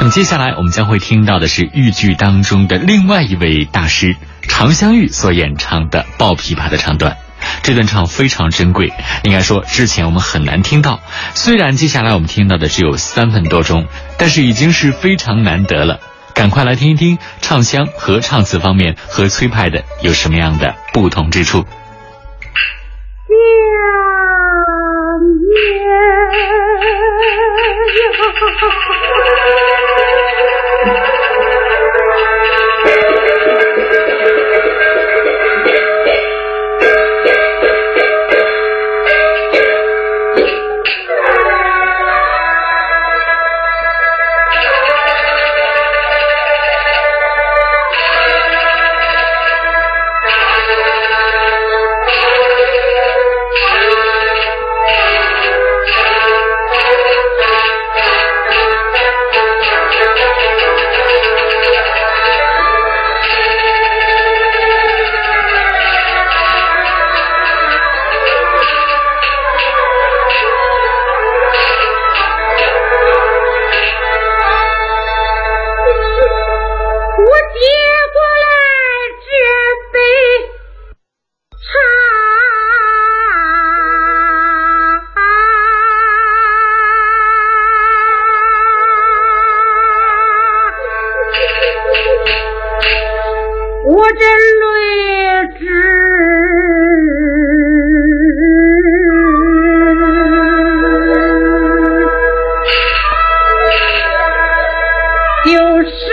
那么接下来我们将会听到的是豫剧当中的另外一位大师常香玉所演唱的抱琵琶的唱段。这段唱非常珍贵，应该说之前我们很难听到。虽然接下来我们听到的只有三分多钟，但是已经是非常难得了。赶快来听一听唱腔和唱词方面和崔派的有什么样的不同之处。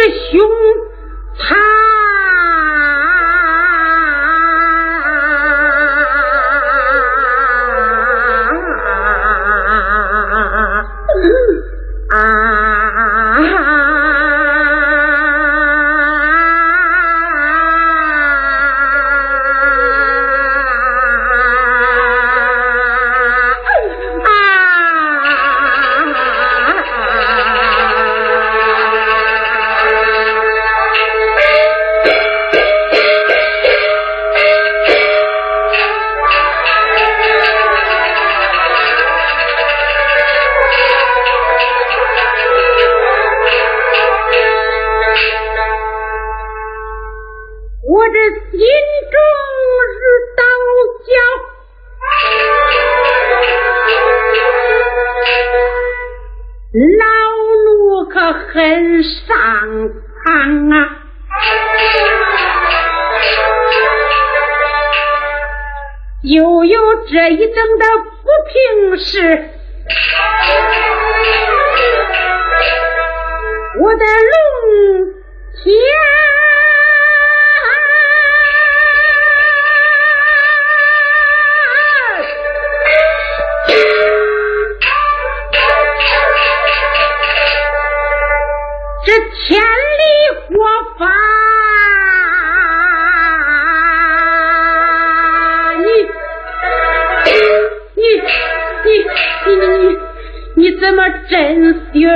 그 我这心中是刀绞。老奴可很上苍啊！又有这一等的不平事，我的龙这天理国法，你你你你你你，你怎么真血？